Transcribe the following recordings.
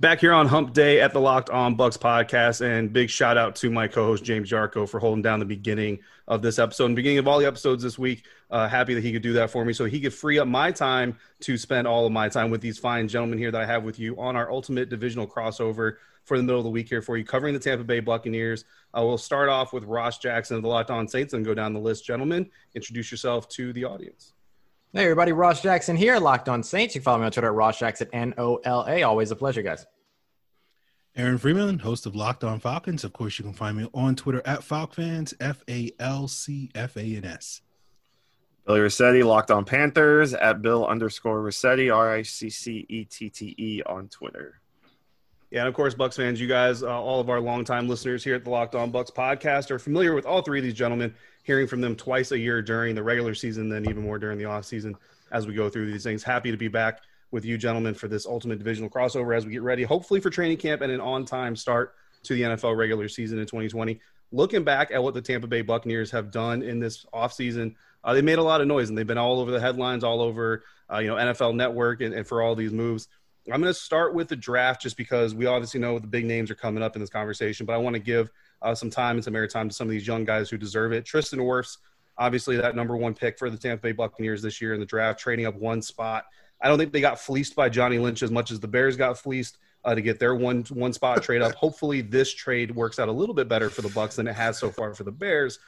Back here on Hump Day at the Locked On Bucs podcast, and big shout out to my co-host James Yarko for holding down the beginning of this episode and beginning of all the episodes this week. Uh, happy that he could do that for me, so he could free up my time to spend all of my time with these fine gentlemen here that I have with you on our ultimate divisional crossover for the middle of the week here for you, covering the Tampa Bay Buccaneers. Uh, we'll start off with Ross Jackson of the Locked On Saints and go down the list, gentlemen. Introduce yourself to the audience. Hey, everybody. Ross Jackson here, Locked On Saints. You can follow me on Twitter at Ross Jackson, N O L A. Always a pleasure, guys. Aaron Freeman, host of Locked On Falcons. Of course, you can find me on Twitter at FalcFans, F A L C F A N S. Billy Riccette, Locked On Panthers, at Bill underscore Riccette, R I C C E T T E on Twitter. Yeah, and of course, Bucs fans, you guys, uh, all of our longtime listeners here at the Locked On Bucs podcast are familiar with all three of these gentlemen hearing from them twice a year during the regular season, then even more during the off season as we go through these things. Happy to be back with you gentlemen for this ultimate divisional crossover as we get ready, hopefully for training camp and an on-time start to the NFL regular season in 2020. Looking back at what the Tampa Bay Buccaneers have done in this offseason, uh, they made a lot of noise and they've been all over the headlines, all over uh, you know NFL Network, and, and for all these moves. I'm going to start with the draft just because we obviously know the big names are coming up in this conversation, but I want to give uh, some time and some airtime to some of these young guys who deserve it. Tristan Wirfs, obviously that number one pick for the Tampa Bay Buccaneers this year in the draft, trading up one spot. I don't think they got fleeced by Johnny Lynch as much as the Bears got fleeced uh, to get their one one spot trade up. Hopefully, this trade works out a little bit better for the Bucs than it has so far for the Bears.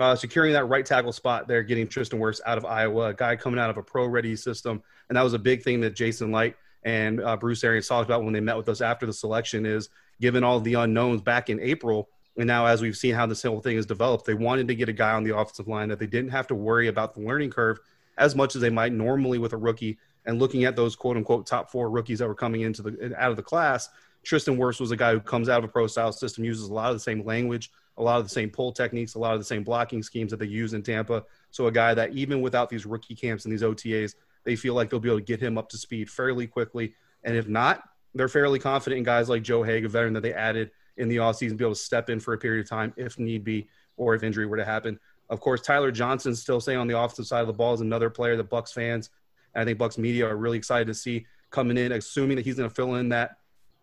Uh, securing that right tackle spot there, getting Tristan Wirfs out of Iowa, a guy coming out of a pro-ready system, and that was a big thing that Jason Licht and uh, Bruce Arians talked about when they met with us after the selection. Is given all the unknowns back in April, and now, as we've seen how this whole thing has developed, they wanted to get a guy on the offensive line that they didn't have to worry about the learning curve as much as they might normally with a rookie. And looking at those quote unquote top four rookies that were coming into the out of the class, Tristan Wirfs was a guy who comes out of a pro style system, uses a lot of the same language, a lot of the same pull techniques, a lot of the same blocking schemes that they use in Tampa. So a guy that even without these rookie camps and these OTAs, they feel like they'll be able to get him up to speed fairly quickly. And if not, they're fairly confident in guys like Joe Haeg, a veteran that they added in the offseason, be able to step in for a period of time if need be, or if injury were to happen. Of course, Tyler Johnson still staying on the offensive side of the ball is another player that Bucs fans and I think Bucs media are really excited to see coming in, assuming that he's going to fill in that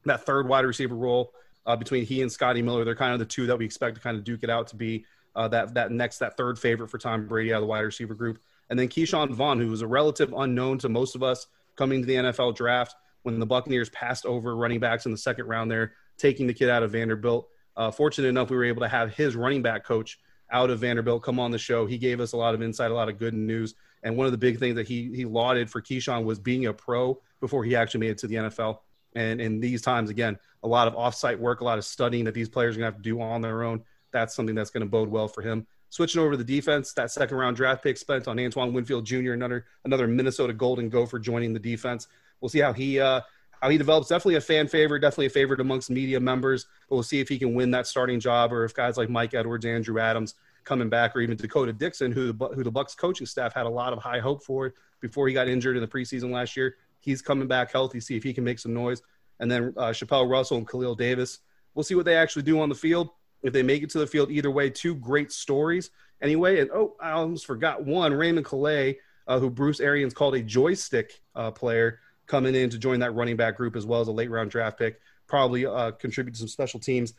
that third wide receiver role uh, between he and Scotty Miller. They're kind of the two that we expect to kind of duke it out to be uh, that that next that third favorite for Tom Brady out of the wide receiver group. And then Ke'Shawn Vaughn, who was a relative unknown to most of us coming to the NFL draft when the Buccaneers passed over running backs in the second round there, taking the kid out of Vanderbilt. Uh, fortunate enough, we were able to have his running back coach out of Vanderbilt come on the show. He gave us a lot of insight, a lot of good news. And one of the big things that he he lauded for Ke'Shawn was being a pro before he actually made it to the NFL. And in these times, again, a lot of offsite work, a lot of studying that these players are going to have to do on their own. That's something that's going to bode well for him. Switching over to the defense, that second round draft pick spent on Antoine Winfield Jr., another another Minnesota Golden Gopher joining the defense. We'll see how he uh, how he develops. Definitely a fan favorite, definitely a favorite amongst media members. But we'll see if he can win that starting job, or if guys like Mike Edwards, Andrew Adams coming back, or even Dakota Dixon, who the, who the Bucs coaching staff had a lot of high hope for before he got injured in the preseason last year. He's coming back healthy. See if he can make some noise. And then uh, Chapelle Russell and Khalil Davis. We'll see what they actually do on the field. If they make it to the field, either way, two great stories. Anyway, and oh, I almost forgot one. Raymond Calais, uh, who Bruce Arians called a joystick uh, player, coming in to join that running back group as well as a late round draft pick. Probably uh, contribute to some special teams.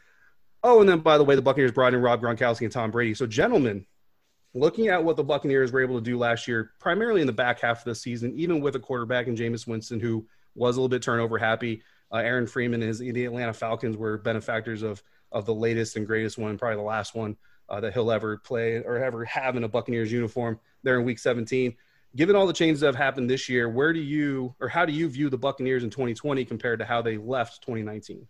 Oh, and then by the way, the Buccaneers brought in Rob Gronkowski and Tom Brady. So, gentlemen, looking at what the Buccaneers were able to do last year, primarily in the back half of the season, even with a quarterback in Jameis Winston who was a little bit turnover happy, uh, Aaron Freeman and his, the Atlanta Falcons were benefactors of of the latest and greatest one, probably the last one uh, that he'll ever play or ever have in a Buccaneers uniform there in Week 17. Given all the changes that have happened this year, where do you or how do you view the Buccaneers in 2020 compared to how they left 2019?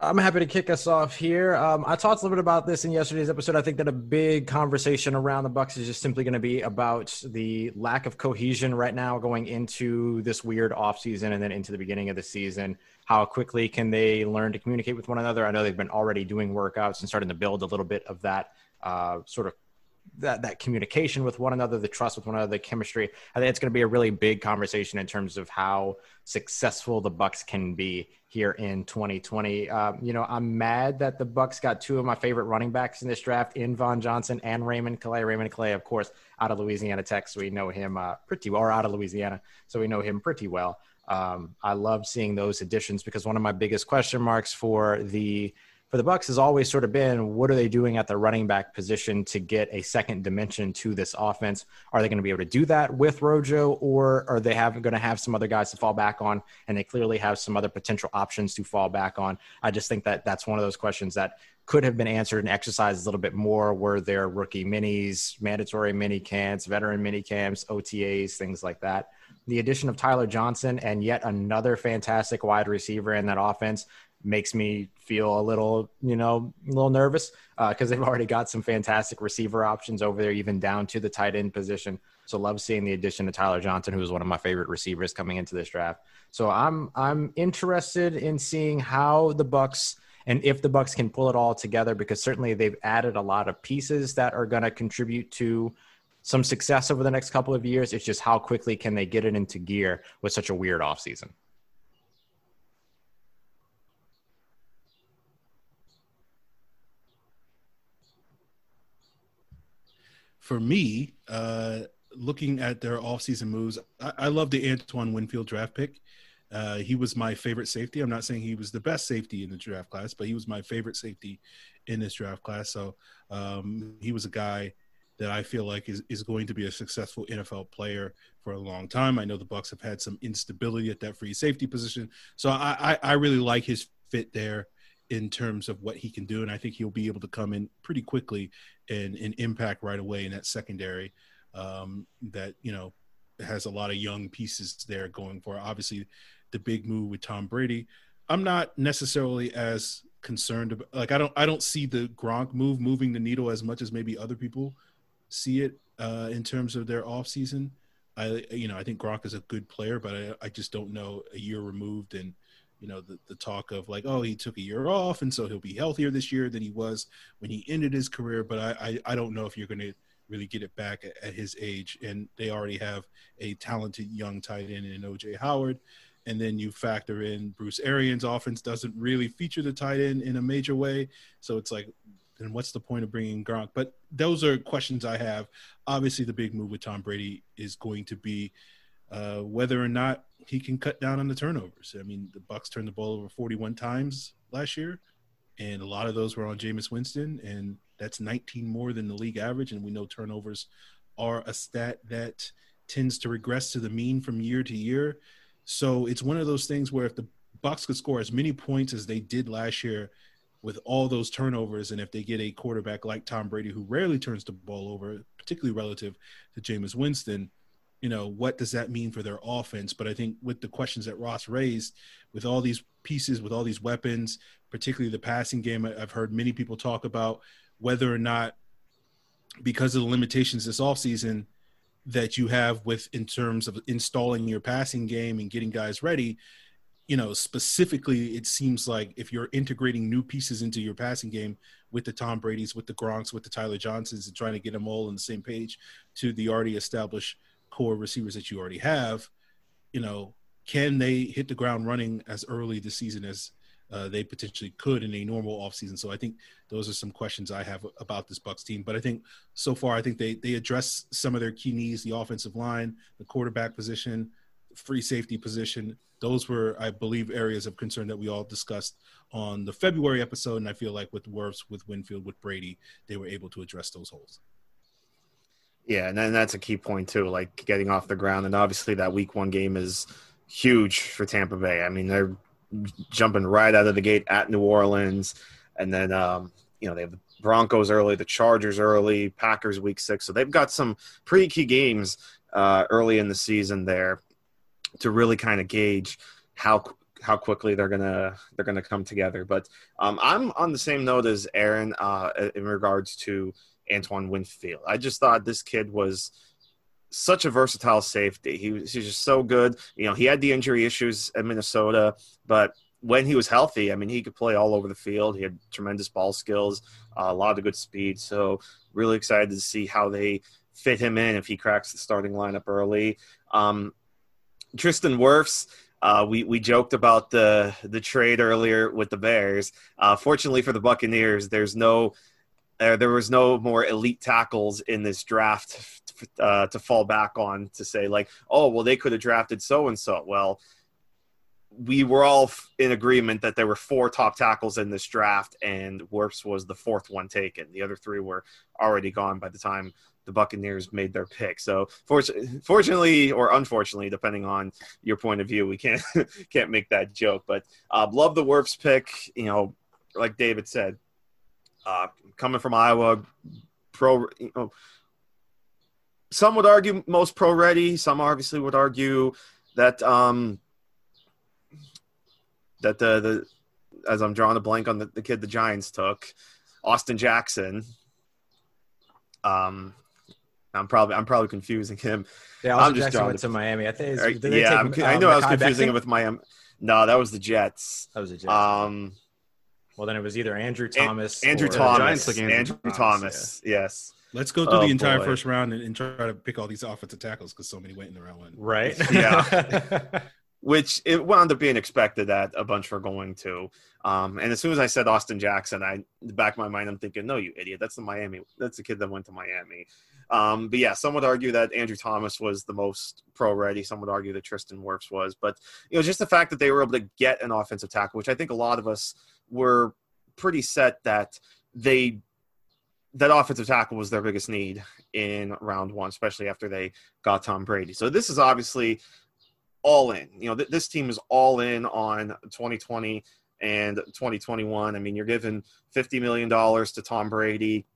I'm happy to kick us off here. Um, I talked a little bit about this in yesterday's episode. I think that a big conversation around the Bucs is just simply going to be about the lack of cohesion right now going into this weird offseason and then into the beginning of the season. How quickly can they learn to communicate with one another? I know they've been already doing workouts and starting to build a little bit of that uh, sort of that that communication with one another, the trust with one another, the chemistry. I think it's going to be a really big conversation in terms of how successful the Bucs can be here in 2020. Um, you know, I'm mad that the Bucs got two of my favorite running backs in this draft, in Vaughn Johnson and Raymond Calais. Raymond Calais, of course, out of Louisiana Tech, so we know him uh, pretty well, or out of Louisiana, so we know him pretty well. Um, I love seeing those additions because one of my biggest question marks for the for the Bucs has always sort of been what are they doing at the running back position to get a second dimension to this offense? Are they going to be able to do that with Rojo, or are they have, going to have some other guys to fall back on? And they clearly have some other potential options to fall back on. I just think that that's one of those questions that could have been answered and exercised a little bit more. Were there rookie minis, mandatory mini camps, veteran mini camps, OTAs, things like that? The addition of Tyler Johnson and yet another fantastic wide receiver in that offense makes me feel a little, you know, a little nervous because uh, they've already got some fantastic receiver options over there, even down to the tight end position. So love seeing the addition of Tyler Johnson, who is one of my favorite receivers coming into this draft. So I'm I'm interested in seeing how the Bucs and if the Bucs can pull it all together because certainly they've added a lot of pieces that are going to contribute to some success over the next couple of years. It's just how quickly can they get it into gear with such a weird offseason. For me, uh, looking at their offseason moves, I, I love the Antoine Winfield draft pick. Uh, he was my favorite safety. I'm not saying he was the best safety in the draft class, but he was my favorite safety in this draft class. So um, he was a guy that I feel like is, is going to be a successful NFL player for a long time. I know the Bucs have had some instability at that free safety position, so I, I, I really like his fit there in terms of what he can do, and I think he'll be able to come in pretty quickly and, and impact right away in that secondary um, that you know has a lot of young pieces there going for. Obviously, the big move with Tom Brady. I'm not necessarily as concerned about like I don't I don't see the Gronk move moving the needle as much as maybe other people see it uh, in terms of their offseason. I you know I think Gronk is a good player, but I, I just don't know a year removed and you know the, the talk of like oh he took a year off and so he'll be healthier this year than he was when he ended his career but i i, I don't know if you're going to really get it back at, at, his age and they already have a talented young tight end in oj howard and then you factor in bruce arians offense doesn't really feature the tight end in a major way so it's like then what's the point of bringing Gronk? But those are questions I have. Obviously, the big move with Tom Brady is going to be uh, whether or not he can cut down on the turnovers. I mean, the Bucs turned the ball over 41 times last year, and a lot of those were on Jameis Winston, and that's 19 more than the league average. And we know turnovers are a stat that tends to regress to the mean from year to year. So it's one of those things where if the Bucs could score as many points as they did last year with all those turnovers, and if they get a quarterback like Tom Brady who rarely turns the ball over, particularly relative to Jameis Winston, you know, what does that mean for their offense? But I think with the questions that Ross raised, with all these pieces, with all these weapons, particularly the passing game, I've heard many people talk about whether or not, because of the limitations this offseason that you have with in terms of installing your passing game and getting guys ready, you know, specifically, it seems like if you're integrating new pieces into your passing game with the Tom Brady's, with the Gronks, with the Tyler Johnsons, and trying to get them all on the same page to the already established core receivers that you already have, you know, can they hit the ground running as early this season as uh, they potentially could in a normal offseason? So I think those are some questions I have about this Bucs team. But I think so far, I think they they address some of their key needs: the offensive line, the quarterback position, free safety position. Those were, I believe, areas of concern that we all discussed on the February episode. And I feel like with Wirfs, with Winfield, with Brady, they were able to address those holes. Yeah, and then that's a key point too, like getting off the ground. And obviously, that week one game is huge for Tampa Bay. I mean, they're jumping right out of the gate at New Orleans, and then um, you know they have the Broncos early, the Chargers early, Packers week six. So they've got some pretty key games uh, early in the season there to really kind of gauge how how quickly they're gonna they're gonna come together. But um, I'm on the same note as Aaron uh, in regards to Antoine Winfield. I just thought this kid was such a versatile safety. He was, he was just so good. You know, he had the injury issues at Minnesota, but when he was healthy, I mean, he could play all over the field. He had tremendous ball skills, uh, a lot of good speed. So, really excited to see how they fit him in if he cracks the starting lineup early. Um, Tristan Wirfs, uh, we we joked about the the trade earlier with the Bears. Uh, fortunately for the Buccaneers, there's no uh, there was no more elite tackles in this draft uh, to fall back on to say like, oh, well, they could have drafted so and so. Well, we were all in agreement that there were four top tackles in this draft, and Wirfs was the fourth one taken. The other three were already gone by the time the Buccaneers made their pick. So, fortunately or unfortunately, depending on your point of view, we can't can't make that joke. But uh, love the Wirfs pick. You know, like David said, uh, coming from Iowa, pro. You know, some would argue most pro ready. Some obviously would argue that um, that the the as I'm drawing a blank on the, the kid the Giants took, Austin Jackson. Um, I'm probably I'm probably confusing him. Yeah, Austin I'm just Jackson went to Miami. I think. yeah, take, i know uh, I was confusing him with Miami. No, that was the Jets. That was the Jets. Um, well, then it was either Andrew Thomas. An- Andrew Thomas. Andrew, Andrew, Thomas. Thomas yeah. Yes. Let's go through oh, the entire boy. first round and, and, try to pick all these offensive tackles because so many went in the round one. Right. Yeah. Which it wound up being expected that a bunch were going to. Um, and as soon as I said Austin Jackson, I in the back of my mind I'm thinking, no, you idiot, that's the Miami, that's the kid that went to Miami. Um, but yeah, some would argue that Andrew Thomas was the most pro ready. Some would argue that Tristan Wirfs was. But you know, just the fact that they were able to get an offensive tackle, which I think a lot of us were pretty set that they that offensive tackle was their biggest need in round one, especially after they got Tom Brady. So this is obviously all in. You know, th- this team is all in on 2020 and 2021. I mean, you're giving 50 million dollars to Tom Brady,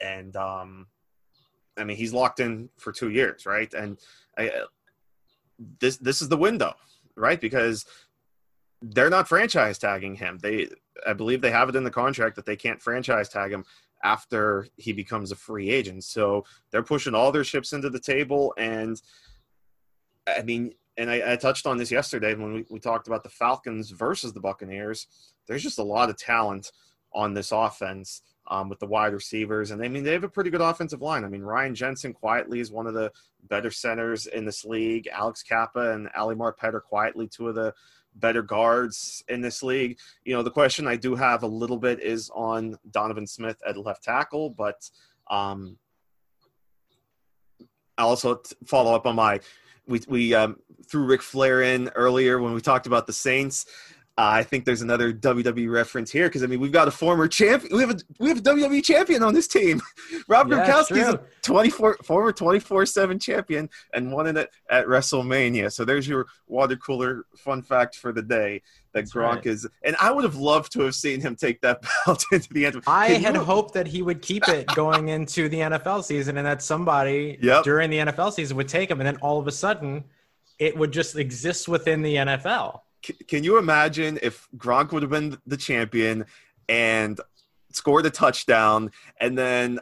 and um, I mean he's locked in for two years, right? And I, uh, this this is the window, right? Because they're not franchise tagging him. They, I believe, they have it in the contract that they can't franchise tag him after he becomes a free agent. So they're pushing all their ships into the table. And I mean, and I, I touched on this yesterday when we, we talked about the Falcons versus the Buccaneers. There's just a lot of talent on this offense um, with the wide receivers. And I mean, they have a pretty good offensive line. I mean, Ryan Jensen quietly is one of the better centers in this league. Alex Cappa and Ali Marpet are quietly two of the better guards in this league. You know, the question I do have a little bit is on Donovan Smith at left tackle, but um, I'll also follow up on my. We, we um, threw Ric Flair in earlier when we talked about the Saints. I think there's another WWE reference here because I mean we've got a former champion. We have a we have a WWE champion on this team. Rob yeah, Gronkowski is a 24 former 24 seven champion and won it at, WrestleMania. So there's your water cooler fun fact for the day that That's Gronk right. is. And I would have loved to have seen him take that belt into the end. I had you... hoped that he would keep it going into the NFL season and that somebody yep. during the NFL season would take him, and then all of a sudden it would just exist within the NFL can you imagine if Gronk would have been the champion and scored a touchdown, and then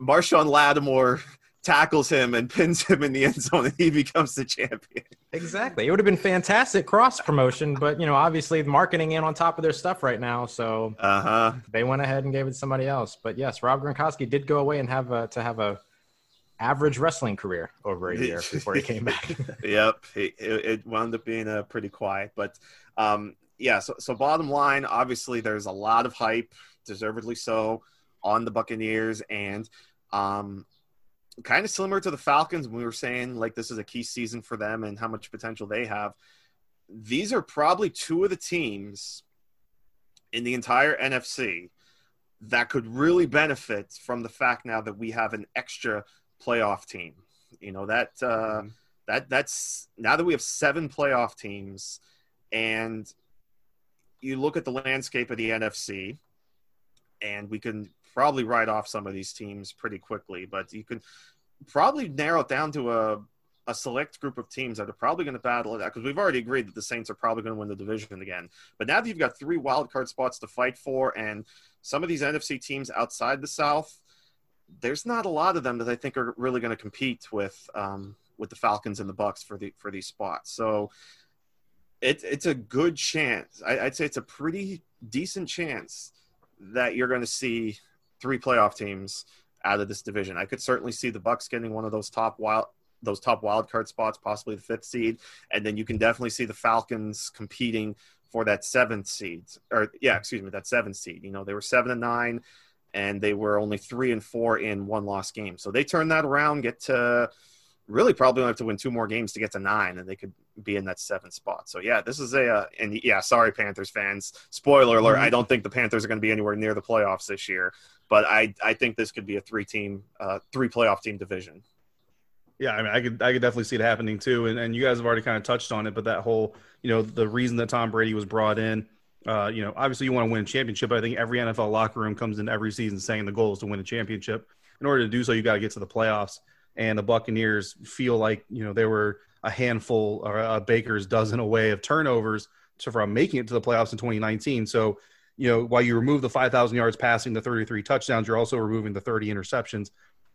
Marshon Lattimore tackles him and pins him in the end zone, and he becomes the champion? Exactly. It would have been fantastic cross promotion, but you know, obviously, the marketing in on top of their stuff right now, so uh-huh. they went ahead and gave it to somebody else. But yes, Rob Gronkowski did go away and have a, to have a average wrestling career over a year before he came back. yep, it, it, wound up being a pretty quiet, but um, yeah. So, so bottom line, obviously, there's a lot of hype, deservedly so, on the Buccaneers, and um, kind of similar to the Falcons. we were saying like this is a key season for them and how much potential they have. These are probably two of the teams in the entire NFC that could really benefit from the fact now that we have an extra playoff team. You know that uh, mm-hmm. that that's now that we have seven playoff teams, and you look at the landscape of the NFC, and we can probably write off some of these teams pretty quickly. But you can probably narrow it down to a a select group of teams that are probably going to battle it out because we've already agreed that the Saints are probably going to win the division again. But now that you've got three wild card spots to fight for, and some of these NFC teams outside the South there's not a lot of them that I think are really going to compete with um, with the Falcons and the Bucs for the for these spots. So it, it's a good chance. I, would say it's a pretty decent chance that you're going to see three playoff teams out of this division. I could certainly see the Bucs getting one of those top wild those top wild card spots, possibly the fifth seed, and then you can definitely see the Falcons competing for that seventh seed, or yeah, excuse me, that seventh seed. You know, they were seven and nine and they were only three and four in one loss game. So they turn that around, get to really probably only have to win two more games to get to nine, and they could be in that seventh spot. So yeah, this is a uh, and yeah, sorry Panthers fans. Spoiler alert: I don't think the Panthers are going to be anywhere near the playoffs this year, but I I think this could be a three team, uh, three playoff team division. Yeah, I mean, I could I could definitely see it happening too, and and you guys have already kind of touched on it, but that whole you know the reason that Tom Brady was brought in. Uh, you know, obviously you want to win a championship, but I think every NFL locker room comes in every season saying the goal is to win a championship. In order to do so, you got to get to the playoffs. And the Buccaneers feel like you know they were a handful or a baker's dozen away of turnovers to, from making it to the playoffs in 2019. So, you know, while you remove the 5,000 yards passing, the 33 touchdowns, you're also removing the 30 interceptions.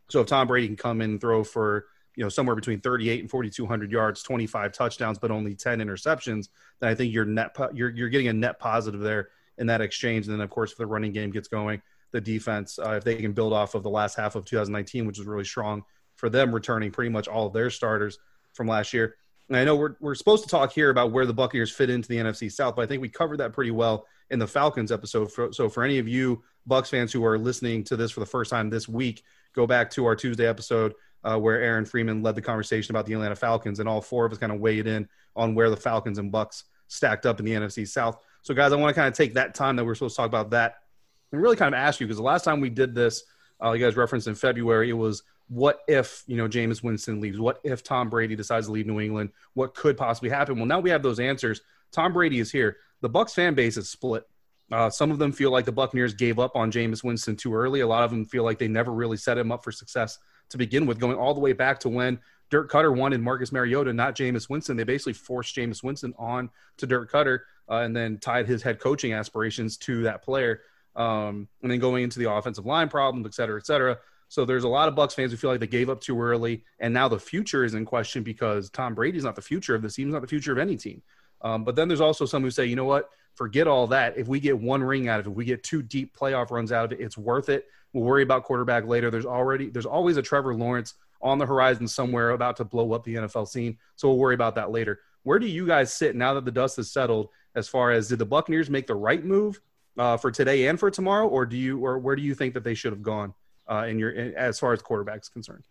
So if Tom Brady can come in and throw for, you know, somewhere between 38 and 4,200 yards, 25 touchdowns, but only 10 interceptions, then I think you're net, you're, you're getting a net positive there in that exchange. And then, of course, if the running game gets going, the defense, uh, if they can build off of the last half of 2019, which was really strong for them, returning pretty much all of their starters – from last year. And I know we're, we're supposed to talk here about where the Buccaneers fit into the NFC South, but I think we covered that pretty well in the Falcons episode. For, so for any of you Bucs fans who are listening to this for the first time this week, go back to our Tuesday episode uh, where Aaron Freeman led the conversation about the Atlanta Falcons, and all four of us kind of weighed in on where the Falcons and Bucs stacked up in the NFC South. So guys, I want to kind of take that time that we're supposed to talk about that and really kind of ask you because the last time we did this, uh, you guys referenced in February, it was what if you know Jameis Winston leaves? What if Tom Brady decides to leave New England? What could possibly happen? Well, now we have those answers. Tom Brady is here. The Bucs fan base is split. Uh, some of them feel like the Buccaneers gave up on Jameis Winston too early. A lot of them feel like they never really set him up for success to begin with, going all the way back to when Dirk Koetter won and Marcus Mariota, not Jameis Winston. They basically forced Jameis Winston on to Dirk Koetter uh, and then tied his head coaching aspirations to that player. Um, and then going into the offensive line problems, et cetera, et cetera. So there's a lot of Bucs fans who feel like they gave up too early, and now the future is in question because Tom Brady's not the future of this team, he's not the future of any team. Um, but then there's also some who say, you know what, forget all that. If we get one ring out of it, if we get two deep playoff runs out of it, it's worth it. We'll worry about quarterback later. There's already there's always a Trevor Lawrence on the horizon somewhere about to blow up the NFL scene. So we'll worry about that later. Where do you guys sit now that the dust has settled? As far as did the Buccaneers make the right move uh, for today and for tomorrow, or do you or where do you think that they should have gone? uh, in your in, as far as quarterbacks concerned?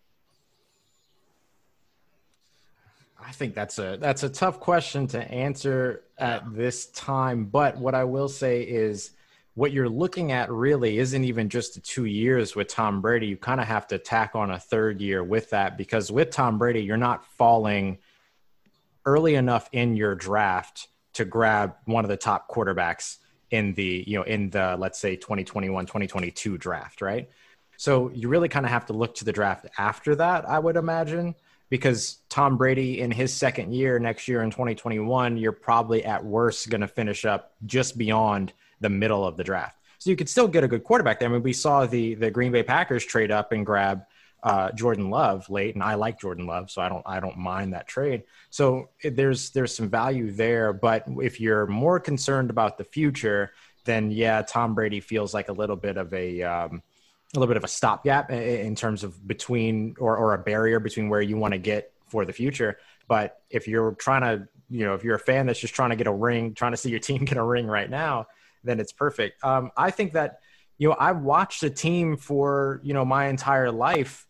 I think that's a that's a tough question to answer at this time. But what I will say is what you're looking at really isn't even just the two years with Tom Brady. You kind of have to tack on a third year with that because with Tom Brady, you're not falling early enough in your draft to grab one of the top quarterbacks in the, you know, in the let's say 2021, 2022 draft, right? So you really kind of have to look to the draft after that, I would imagine, because Tom Brady in his second year next year in 2021, you're probably at worst going to finish up just beyond the middle of the draft. So you could still get a good quarterback there. I mean, we saw the the Green Bay Packers trade up and grab uh, Jordan Love late, and I like Jordan Love, so I don't I don't mind that trade. So there's there's some value there, but if you're more concerned about the future, then yeah, Tom Brady feels like a little bit of a um, a little bit of a stopgap in terms of between or, or a barrier between where you want to get for the future. But if you're trying to, you know, if you're a fan that's just trying to get a ring, trying to see your team get a ring right now, then it's perfect. Um, I think that, you know, I've watched a team for, you know, my entire life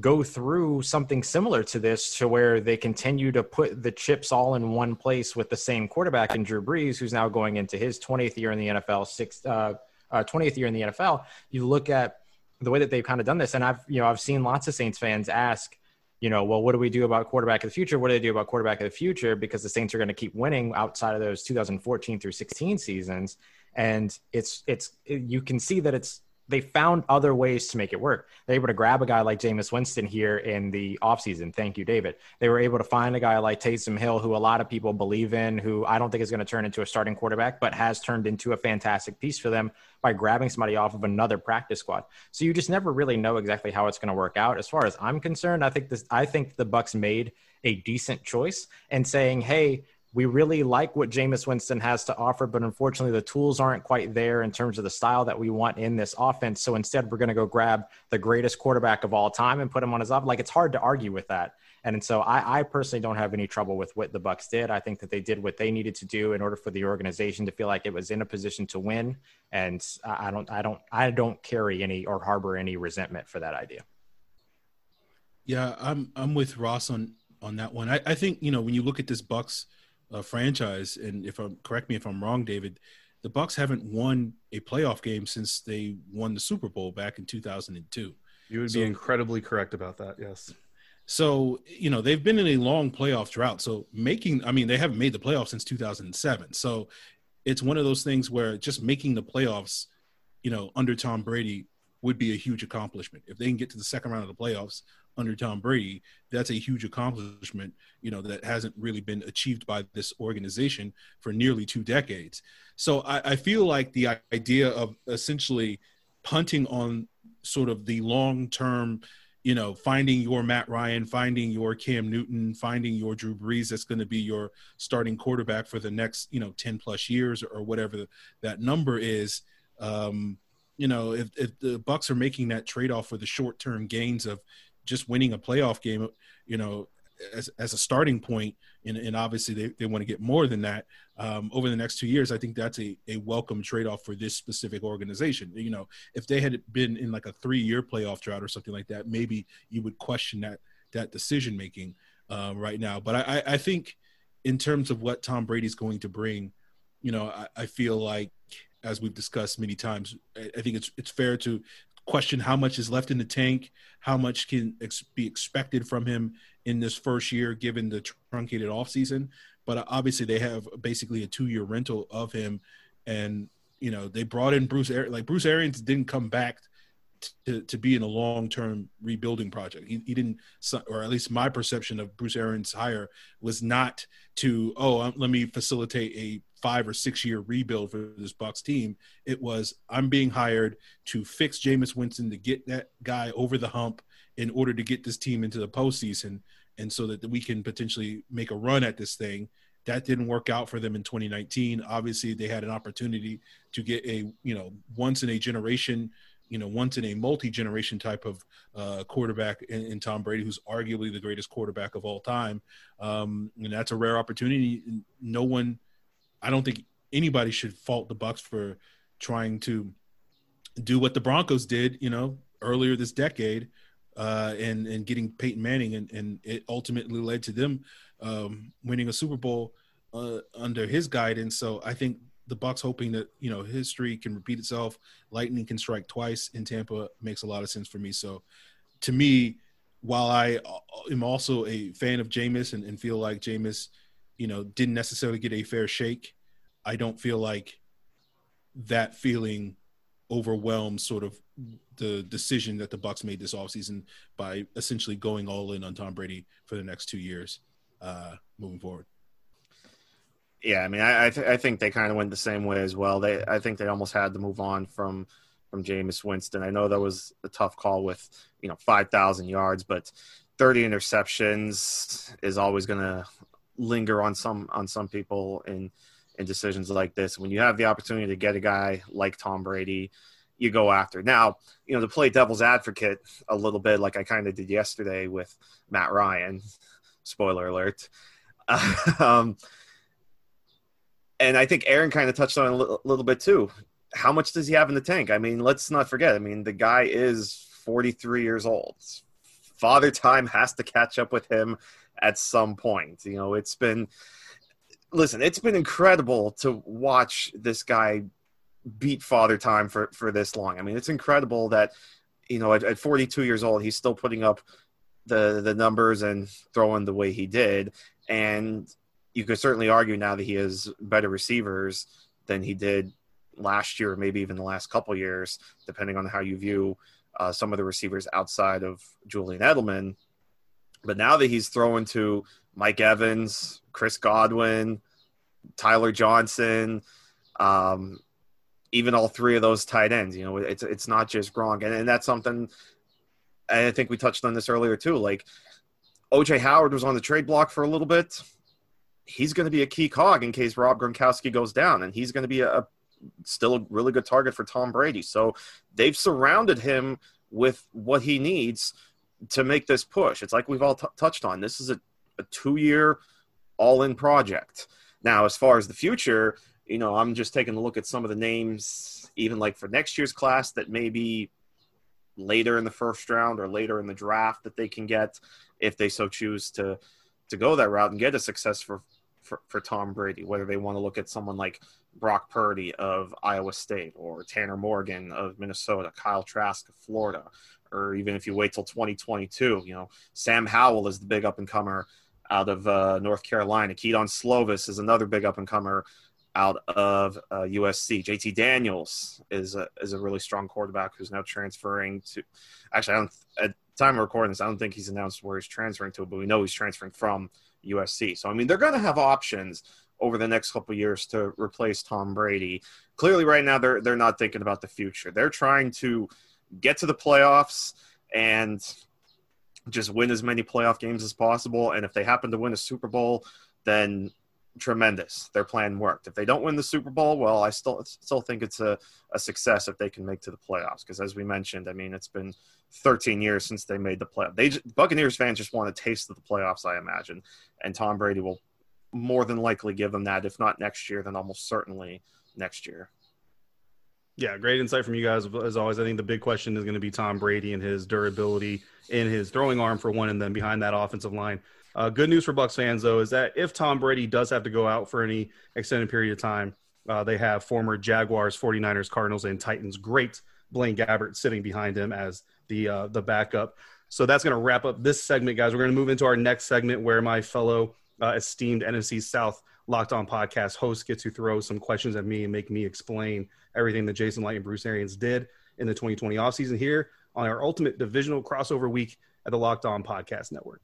go through something similar to this to where they continue to put the chips all in one place with the same quarterback in Drew Brees, who's now going into his 20th year in the NFL, sixth, uh, uh, 20th year in the NFL, you look at the way that they've kind of done this, and I've you know I've seen lots of Saints fans ask, you know, well, what do we do about quarterback of the future? What do they do about quarterback of the future? Because the Saints are going to keep winning outside of those 2014 through 16 seasons, and it's it's you can see that it's they found other ways to make it work. They're able to grab a guy like Jameis Winston here in the offseason. Thank you, David. They were able to find a guy like Taysom Hill, who a lot of people believe in, who I don't think is going to turn into a starting quarterback, but has turned into a fantastic piece for them by grabbing somebody off of another practice squad. So you just never really know exactly how it's going to work out. As far as I'm concerned, I think this I think the Bucs made a decent choice and saying, hey, we really like what Jameis Winston has to offer, but unfortunately, the tools aren't quite there in terms of the style that we want in this offense. So instead, we're going to go grab the greatest quarterback of all time and put him on his up. Like it's hard to argue with that. And so I, I, personally don't have any trouble with what the Bucs did. I think that they did what they needed to do in order for the organization to feel like it was in a position to win. And I don't, I don't, I don't carry any or harbor any resentment for that idea. Yeah, I'm I'm with Ross on on that one. I, I think you know when you look at this Bucs uh, franchise, and if I'm correct me if I'm wrong, David, the Bucs haven't won a playoff game since they won the Super Bowl back in 2002. You would so, be incredibly correct about that. Yes. So you know they've been in a long playoff drought. So making, I mean, they haven't made the playoffs since 2007. So it's one of those things where just making the playoffs, you know, under Tom Brady would be a huge accomplishment. If they can get to the second round of the playoffs under Tom Brady, that's a huge accomplishment, you know, that hasn't really been achieved by this organization for nearly two decades. So I, I feel like the idea of essentially punting on sort of the long term, you know, finding your Matt Ryan, finding your Cam Newton, finding your Drew Brees that's going to be your starting quarterback for the next, you know, 10 plus years or whatever that number is. Um, you know, if, if the Bucs are making that trade off for the short term gains of just winning a playoff game, you know, as, as a starting point, and, and obviously they, they want to get more than that um, over the next two years. I think that's a, a welcome trade off for this specific organization. You know, if they had been in like a three year playoff drought or something like that, maybe you would question that that decision making uh, right now. But I, I think in terms of what Tom Brady's going to bring, you know, I, I feel like as we've discussed many times, I think it's it's fair to question how much is left in the tank, how much can ex- be expected from him in this first year, given the truncated offseason. But obviously, they have basically a two-year rental of him, and you know they brought in Bruce Ar- like Bruce Arians didn't come back to, to be in a long-term rebuilding project. He, he didn't, or at least my perception of Bruce Arians' hire was not to, oh, um, let me facilitate a five or six year rebuild for this Bucs team. It was I'm being hired to fix Jameis Winston to get that guy over the hump in order to get this team into the postseason, and so that we can potentially make a run at this thing. That didn't work out for them in 2019. Obviously, they had an opportunity to get a you know once in a generation you know, once in a multi generation type of uh, quarterback in, in, Tom Brady, who's arguably the greatest quarterback of all time. Um, and that's a rare opportunity. No one, I don't think anybody should fault the Bucs for trying to do what the Broncos did, you know, earlier this decade, uh, and and getting Peyton Manning, and, and it ultimately led to them um, winning a Super Bowl uh, under his guidance. So I think the Bucs hoping that you know history can repeat itself. Lightning can strike twice in Tampa makes a lot of sense for me. So, to me, while I uh, am also a fan of Jameis and, and feel like Jameis, you know, didn't necessarily get a fair shake, I don't feel like that feeling overwhelms sort of the decision that the Bucs made this offseason by essentially going all in on Tom Brady for the next two years uh, moving forward. Yeah, I mean, I I, th- I think they kind of went the same way as well. They I think they almost had to move on from from Jameis Winston. I know that was a tough call with you know five thousand yards, but thirty interceptions is always going to linger on some on some people in in decisions like this. When you have the opportunity to get a guy like Tom Brady, you go after. Now, you know, to play devil's advocate a little bit, like I kind of did yesterday with Matt Ryan. Spoiler alert. um, and I think Aaron kind of touched on a little, little bit too. How much does he have in the tank? I mean, let's not forget. I mean, the guy is 43 years old. Father time has to catch up with him at some point. You know, it's been listen, it's been incredible to watch this guy beat father time for for this long. I mean, it's incredible that you know at, at 42 years old he's still putting up the the numbers and throwing the way he did and you could certainly argue now that he has better receivers than he did last year, maybe even the last couple years, depending on how you view uh, some of the receivers outside of Julian Edelman. But now that he's throwing to Mike Evans, Chris Godwin, Tyler Johnson, um, even all three of those tight ends, you know, it's it's not just Gronk, and, and that's something. I think we touched on this earlier too. Like OJ Howard was on the trade block for a little bit he's going to be a key cog in case Rob Gronkowski goes down, and he's going to be a, a still a really good target for Tom Brady. So they've surrounded him with what he needs to make this push. It's like we've all t- touched on. This is a, a two year all in project. Now, as far as the future, you know, I'm just taking a look at some of the names, even like for next year's class, that maybe later in the first round or later in the draft that they can get if they so choose to to go that route and get a success for, for, for Tom Brady, whether they want to look at someone like Brock Purdy of Iowa State or Tanner Morgan of Minnesota, Kyle Trask of Florida, or even if you wait till 2022, you know, Sam Howell is the big up and comer out of uh, North Carolina. Kedon Slovis is another big up and comer out of uh, USC. JT Daniels is a, is a really strong quarterback who's now transferring to. Actually, I don't. At time of recording this, I don't think he's announced where he's transferring to, but we know he's transferring from USC. So I mean, they're going to have options over the next couple years to replace Tom Brady. Clearly, right now they're they're not thinking about the future. They're trying to get to the playoffs and just win as many playoff games as possible. And if they happen to win a Super Bowl, then tremendous. Their plan worked. If they don't win the Super Bowl, well, I still still think it's a, a success if they can make to the playoffs. Because as we mentioned, I mean, it's been 13 years since they made the playoff. They Buccaneers fans just want a taste of the playoffs, I imagine, and Tom Brady will more than likely give them that. If not next year, then almost certainly next year. Yeah, great insight from you guys as always. I think the big question is going to be Tom Brady and his durability in his throwing arm for one, and then behind that offensive line. Uh, good news for Bucs fans though is that if Tom Brady does have to go out for any extended period of time, uh, they have former Jaguars, 49ers, Cardinals, and Titans great Blaine Gabbert sitting behind him as the uh, the backup. So that's going to wrap up this segment, guys. We're going to move into our next segment where my fellow uh, esteemed NFC South Locked On podcast host get to throw some questions at me and make me explain everything that Jason Licht and Bruce Arians did in the 2020 offseason here on our ultimate divisional crossover week at the Locked On Podcast Network.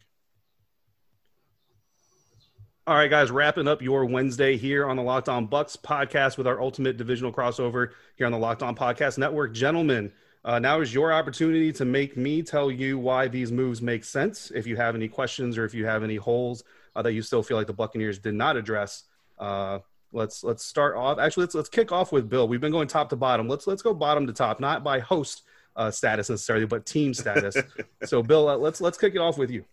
All right, guys, wrapping up your Wednesday here on the Locked On Bucs podcast with our ultimate divisional crossover here on the Locked On Podcast Network. Gentlemen, uh, now is your opportunity to make me tell you why these moves make sense. If you have any questions or if you have any holes uh, that you still feel like the Buccaneers did not address, uh, let's let's start off. Actually, let's let's kick off with Bill. We've been going top to bottom. Let's let's go bottom to top, not by host uh, status necessarily, but team status. so, Bill, uh, let's let's kick it off with you.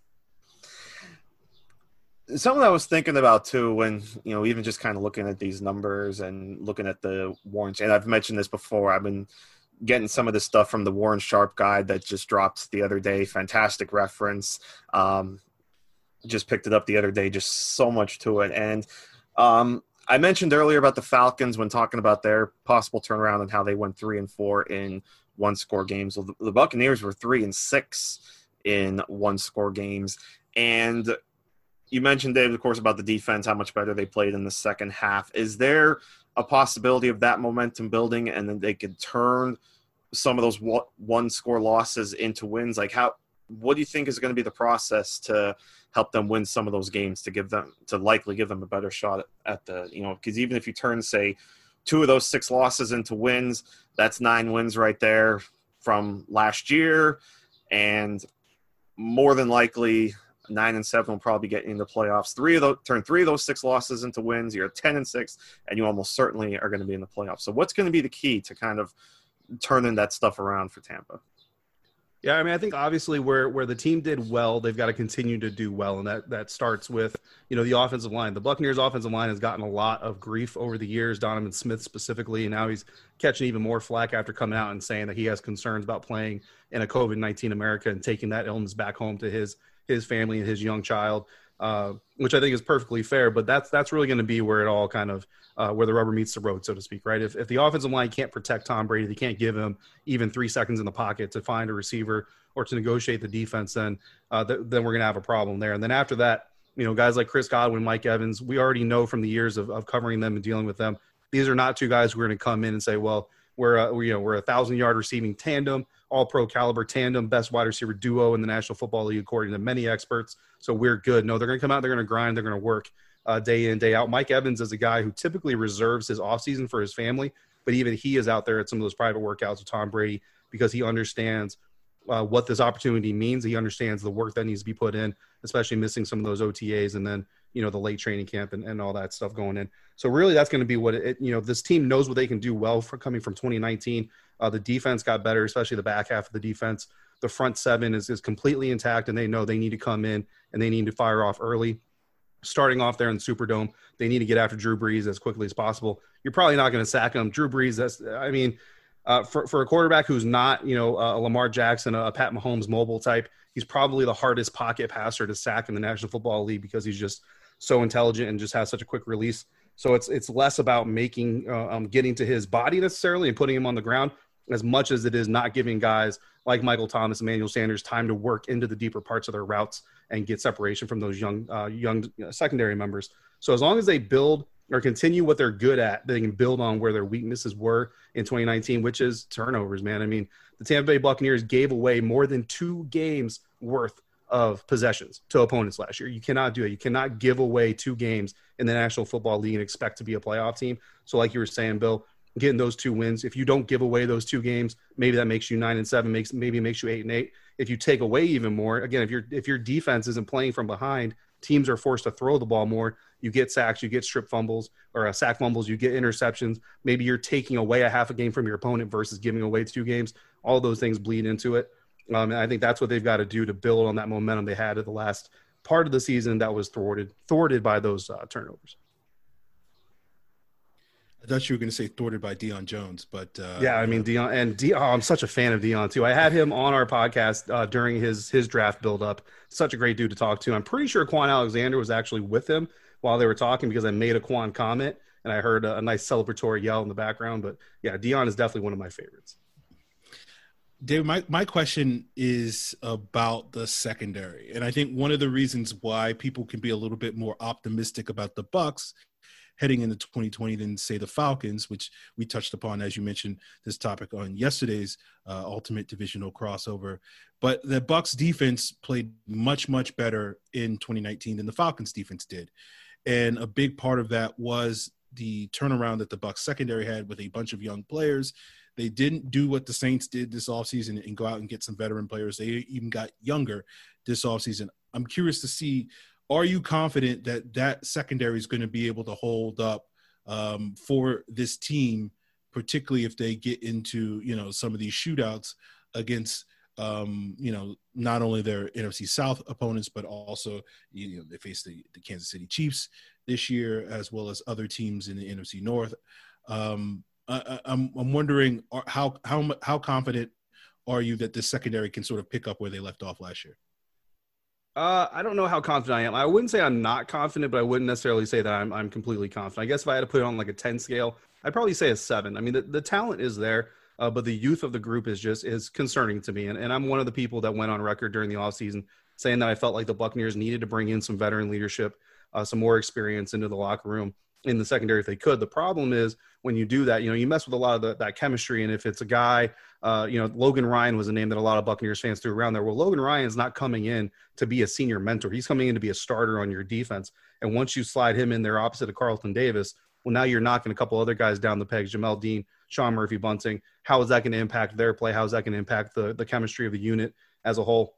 Something I was thinking about too, when you know, even just kind of looking at these numbers and looking at the warrants, and I've mentioned this before. I've been getting some of the stuff from the Warren Sharp guide that just dropped the other day. Fantastic reference. Um, just picked it up the other day. Just so much to it, and um, I mentioned earlier about the Falcons when talking about their possible turnaround and how they went three and four in one score games. Well, the, the Buccaneers were three and six in one score games, and you mentioned Dave, of course, about the defense, how much better they played in the second half. Is there a possibility of that momentum building, and then they could turn some of those one score losses into wins? Like how? What do you think is going to be the process to help them win some of those games to give them to likely give them a better shot at, the you know because even if you turn say two of those six losses into wins, that's nine wins right there from last year, and more than likely nine and seven will probably get into playoffs. Three of those turn three of those six losses into wins. You're ten and six, and you almost certainly are going to be in the playoffs. So what's going to be the key to kind of turning that stuff around for Tampa? Yeah, I mean, I think obviously where where the team did well, they've got to continue to do well, and that that starts with you know the offensive line. The Buccaneers' offensive line has gotten a lot of grief over the years. Donovan Smith specifically, and now he's catching even more flack after coming out and saying that he has concerns about playing in a COVID nineteen America and taking that illness back home to his his family and his young child, uh, which I think is perfectly fair. But that's that's really going to be where it all kind of uh, where the rubber meets the road, so to speak, right? If, if the offensive line can't protect Tom Brady, they can't give him even three seconds in the pocket to find a receiver or to negotiate the defense, then uh, th- then we're going to have a problem there. And then after that, you know, guys like Chris Godwin, Mike Evans, we already know from the years of, of covering them and dealing with them, these are not two guys who are going to come in and say, well, we're a, we, you know we're a thousand yard receiving tandem, all pro caliber tandem, best wide receiver duo in the National Football League according to many experts. So we're good. No, they're going to come out, they're going to grind, they're going to work uh, day in day out. Mike Evans is a guy who typically reserves his offseason for his family, but even he is out there at some of those private workouts with Tom Brady because he understands uh, what this opportunity means. He understands the work that needs to be put in, especially missing some of those OTAs and then you know the late training camp and, and all that stuff going in. So really, that's going to be what it. You know, this team knows what they can do well for coming from 2019. Uh, the defense got better, especially the back half of the defense. The front seven is is completely intact, and they know they need to come in and they need to fire off early starting off there in the Superdome. They need to get after Drew Brees as quickly as possible. You're probably not going to sack him. Drew Brees, that's, I mean, uh, for, for a quarterback who's not, you know, a Lamar Jackson, a Pat Mahomes mobile type, he's probably the hardest pocket passer to sack in the National Football League because he's just so intelligent and just has such a quick release. So it's it's less about making uh, um, getting to his body necessarily and putting him on the ground as much as it is not giving guys like Michael Thomas, Emmanuel Sanders time to work into the deeper parts of their routes and get separation from those young uh, young secondary members. So as long as they build or continue what they're good at, they can build on where their weaknesses were in 2019, which is turnovers. Man, I mean, the Tampa Bay Buccaneers gave away more than two games worth of possessions to opponents last year. You cannot do it. You cannot give away two games in the National Football League and expect to be a playoff team. So, like you were saying, Bill, getting those two wins. If you don't give away those two games, maybe that makes you nine and seven. Makes maybe makes you eight and eight. If you take away even more, again, if your if your defense isn't playing from behind, teams are forced to throw the ball more. You get sacks, you get strip fumbles or uh, sack fumbles, you get interceptions. Maybe you're taking away a half a game from your opponent versus giving away two games. All those things bleed into it. Um, and I think that's what they've got to do to build on that momentum they had at the last part of the season that was thwarted thwarted by those uh, turnovers. I thought you were going to say thwarted by Deion Jones, but uh, yeah, I mean Dion and Deion. Oh, I'm such a fan of Deion too. I had him on our podcast uh, during his his draft build up. Such a great dude to talk to. I'm pretty sure Kwon Alexander was actually with him while they were talking because I made a Kwon comment and I heard a, a nice celebratory yell in the background. But yeah, Deion is definitely one of my favorites. Dave, my, my question is about the secondary. And I think one of the reasons why people can be a little bit more optimistic about the Bucs heading into 2020 than say the Falcons, which we touched upon as you mentioned this topic on yesterday's uh, Ultimate Divisional crossover. But the Bucs defense played much much better in 2019 than the Falcons defense did, and a big part of that was the turnaround that the Bucs secondary had with a bunch of young players. They didn't do what the Saints did this offseason and go out and get some veteran players. They even got younger this offseason. I'm curious to see are you confident that that secondary is going to be able to hold up um, for this team, particularly if they get into you know some of these shootouts against um, you know not only their NFC South opponents but also you know they face the, the Kansas City Chiefs this year as well as other teams in the NFC North. Um, I, I'm I'm wondering how how how confident are you that this secondary can sort of pick up where they left off last year? Uh, I don't know how confident I am. I wouldn't say I'm not confident, but I wouldn't necessarily say that I'm I'm completely confident. I guess if I had to put it on like a 10 scale, I'd probably say a seven. I mean, the, the talent is there, uh, but the youth of the group is just is concerning to me. And, and I'm one of the people that went on record during the offseason saying that I felt like the Buccaneers needed to bring in some veteran leadership, uh, some more experience into the locker room in the secondary if they could. The problem is when you do that, you know, you mess with a lot of the, that chemistry. And if it's a guy, uh, you know, Logan Ryan was a name that a lot of Buccaneers fans threw around there. Well, Logan Ryan is not coming in to be a senior mentor. He's coming in to be a starter on your defense. And once you slide him in there opposite of Carlton Davis, well, now you're knocking a couple other guys down the pegs, Jamel Dean, Sean Murphy Bunting. How is that going to impact their play? How is that going to impact the, the chemistry of the unit as a whole?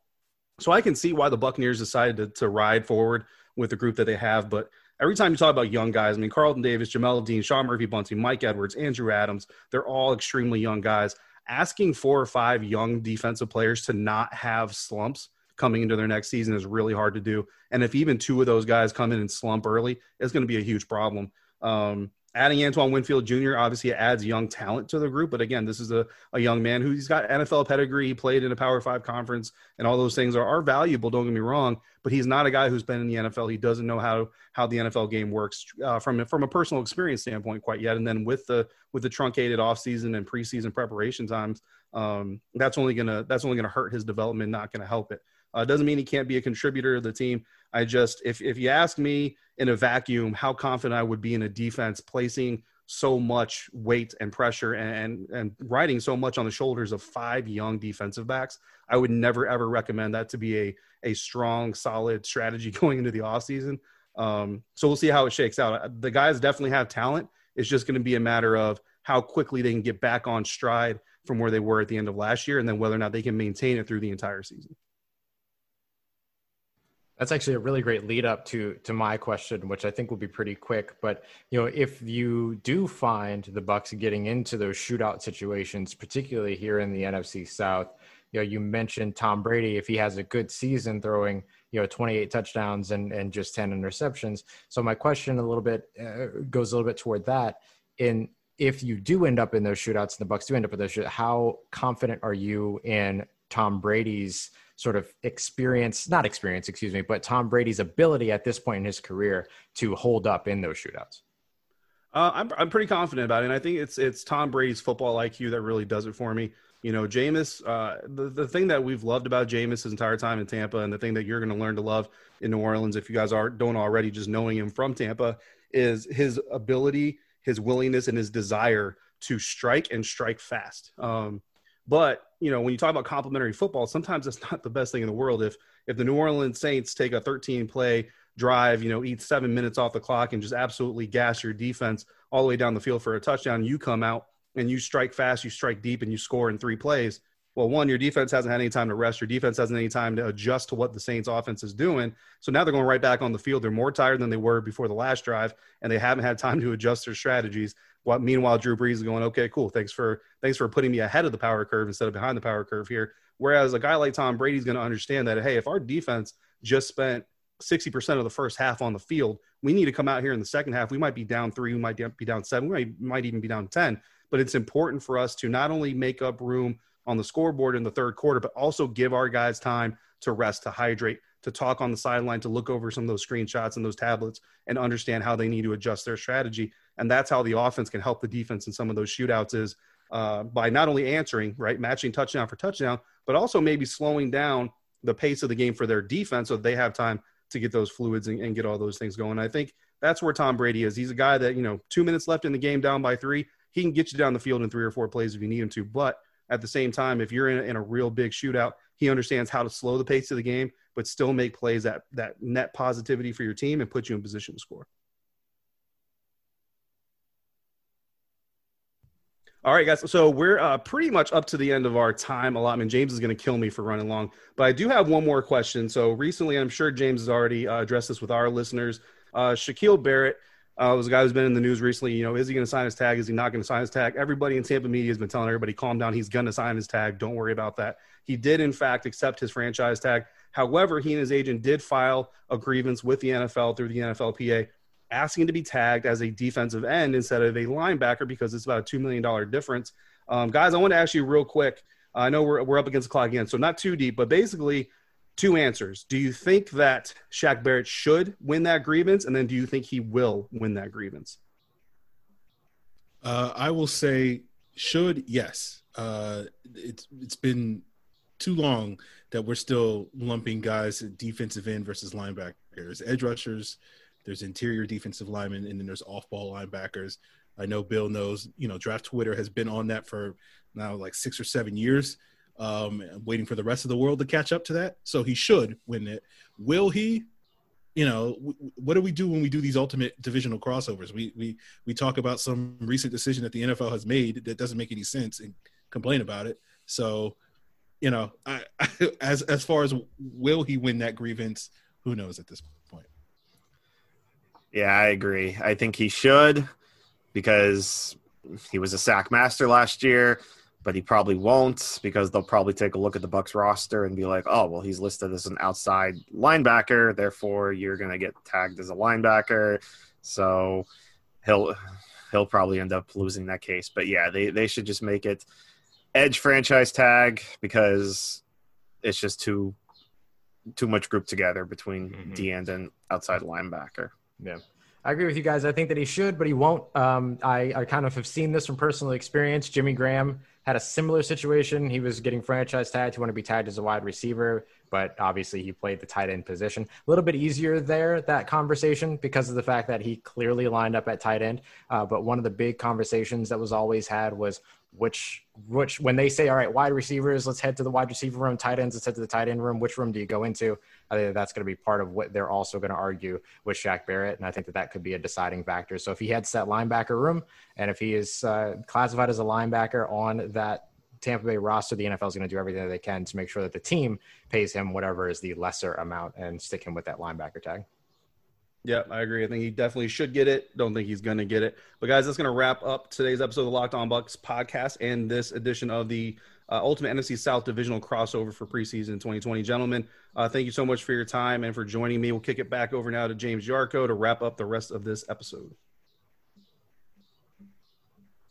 So I can see why the Buccaneers decided to, to ride forward with the group that they have, but every time you talk about young guys, I mean, Carlton Davis, Jamel Dean, Sean Murphy Bunting, Mike Edwards, Andrew Adams, they're all extremely young guys. Asking four or five young defensive players to not have slumps coming into their next season is really hard to do. And if even two of those guys come in and slump early, it's going to be a huge problem. Um, adding Antoine Winfield Jr. obviously adds young talent to the group. But again, this is a, a young man who's got NFL pedigree. He played in a Power Five conference, and all those things are, are valuable. Don't get me wrong, but he's not a guy who's been in the NFL. He doesn't know how how the NFL game works uh, from from a personal experience standpoint quite yet. And then with the with the truncated offseason and preseason preparation times, um, that's only gonna that's only gonna hurt his development, not gonna help it. Uh, doesn't mean he can't be a contributor to the team. I just, if, if you ask me in a vacuum, how confident I would be in a defense placing so much weight and pressure and, and, riding so much on the shoulders of five young defensive backs, I would never, ever recommend that to be a, a strong, solid strategy going into the offseason. Um, so we'll see how it shakes out. The guys definitely have talent. It's just going to be a matter of how quickly they can get back on stride from where they were at the end of last year and then whether or not they can maintain it through the entire season. That's actually a really great lead up to to my question, which I think will be pretty quick. But you know, if you do find the Bucs getting into those shootout situations, particularly here in the NFC South, you know, you mentioned Tom Brady. If he has a good season, throwing you know 28 touchdowns and and just 10 interceptions. So my question a little bit uh, goes a little bit toward that. In if you do end up in those shootouts and the Bucs do end up in those, shootouts, how confident are you in Tom Brady's sort of experience, not experience, excuse me, but Tom Brady's ability at this point in his career to hold up in those shootouts? Uh, I'm I'm pretty confident about it. And I think it's it's Tom Brady's football IQ that really does it for me. You know, Jameis, uh, the, the thing that we've loved about Jameis his entire time in Tampa, and the thing that you're going to learn to love in New Orleans, if you guys are don't already, just knowing him from Tampa, is his ability, his willingness, and his desire to strike and strike fast. Um, but you know, when you talk about complementary football, sometimes it's not the best thing in the world. If if the New Orleans Saints take a 13 play drive, you know, eat seven minutes off the clock and just absolutely gas your defense all the way down the field for a touchdown, you come out and you strike fast, you strike deep, and you score in three plays. Well, one, your defense hasn't had any time to rest. Your defense hasn't any time to adjust to what the Saints offense is doing. So now they're going right back on the field. They're more tired than they were before the last drive, and they haven't had time to adjust their strategies. What meanwhile, Drew Brees is going, okay, cool. Thanks for thanks for putting me ahead of the power curve instead of behind the power curve here. Whereas a guy like Tom Brady's going to understand that, hey, if our defense just spent 60% of the first half on the field, we need to come out here in the second half. We might be down three, we might be down seven, we might, might even be down 10. But it's important for us to not only make up room on the scoreboard in the third quarter, but also give our guys time to rest, to hydrate, to talk on the sideline, to look over some of those screenshots and those tablets and understand how they need to adjust their strategy. And that's how the offense can help the defense in some of those shootouts is uh, by not only answering, right, matching touchdown for touchdown, but also maybe slowing down the pace of the game for their defense so they have time to get those fluids and, and get all those things going. I think that's where Tom Brady is. He's a guy that, you know, two minutes left in the game down by three. He can get you down the field in three or four plays if you need him to. But at the same time, if you're in a, in a real big shootout, he understands how to slow the pace of the game, but still make plays that that net positivity for your team and put you in position to score. All right, guys. So we're uh, pretty much up to the end of our time allotment. James is going to kill me for running long, but I do have one more question. So recently, I'm sure James has already uh, addressed this with our listeners. Uh, Shaquille Barrett uh, was a guy who's been in the news recently. You know, is he going to sign his tag? Is he not going to sign his tag? Everybody in Tampa media has been telling everybody, calm down. He's going to sign his tag. Don't worry about that. He did, in fact, accept his franchise tag. However, he and his agent did file a grievance with the NFL through the NFLPA asking to be tagged as a defensive end instead of a linebacker because it's about a $2 million difference. Um, guys, I want to ask you real quick. I know we're, we're up against the clock again, so not too deep, but basically two answers. Do you think that Shaq Barrett should win that grievance? And then do you think he will win that grievance? Uh, I will say should, yes. Uh, it's, it's been too long that we're still lumping guys at defensive end versus linebackers, edge rushers – there's interior defensive linemen, and then there's off-ball linebackers. I know Bill knows. You know, Draft Twitter has been on that for now like six or seven years, um, waiting for the rest of the world to catch up to that. So he should win it. Will he? You know, w- what do we do when we do these ultimate divisional crossovers? We we we talk about some recent decision that the NFL has made that doesn't make any sense and complain about it. So, you know, I, I, as as far as will he win that grievance, who knows at this point. Yeah, I agree. I think he should because he was a sack master last year, but he probably won't because they'll probably take a look at the Bucs roster and be like, "Oh, well, he's listed as an outside linebacker, therefore you're going to get tagged as a linebacker." So he'll he'll probably end up losing that case. But yeah, they they should just make it edge franchise tag because it's just too too much group together between mm-hmm. D end and outside linebacker. Yeah. I agree with you guys. I think that he should, but he won't. Um, I, I kind of have seen this from personal experience. Jimmy Graham had a similar situation. He was getting franchise tagged. He wanted to be tagged as a wide receiver, but obviously he played the tight end position. A little bit easier there, that conversation, because of the fact that he clearly lined up at tight end. Uh, but one of the big conversations that was always had was which which when they say all right wide receivers let's head to the wide receiver room tight ends let's head to the tight end room which room do you go into i think that's going to be part of what they're also going to argue with Shaq Barrett and i think that that could be a deciding factor so if he heads that linebacker room and if he is uh, classified as a linebacker on that Tampa Bay roster, the NFL is going to do everything that they can to make sure that the team pays him whatever is the lesser amount and stick him with that linebacker tag. Yeah, I agree. I think he definitely should get it. Don't think he's going to get it. But guys, that's going to wrap up today's episode of the Locked On Bucs podcast and this edition of the uh, Ultimate NFC South Divisional crossover for preseason 2020. Gentlemen, uh, thank you so much for your time and for joining me. We'll kick it back over now to James Yarcho to wrap up the rest of this episode.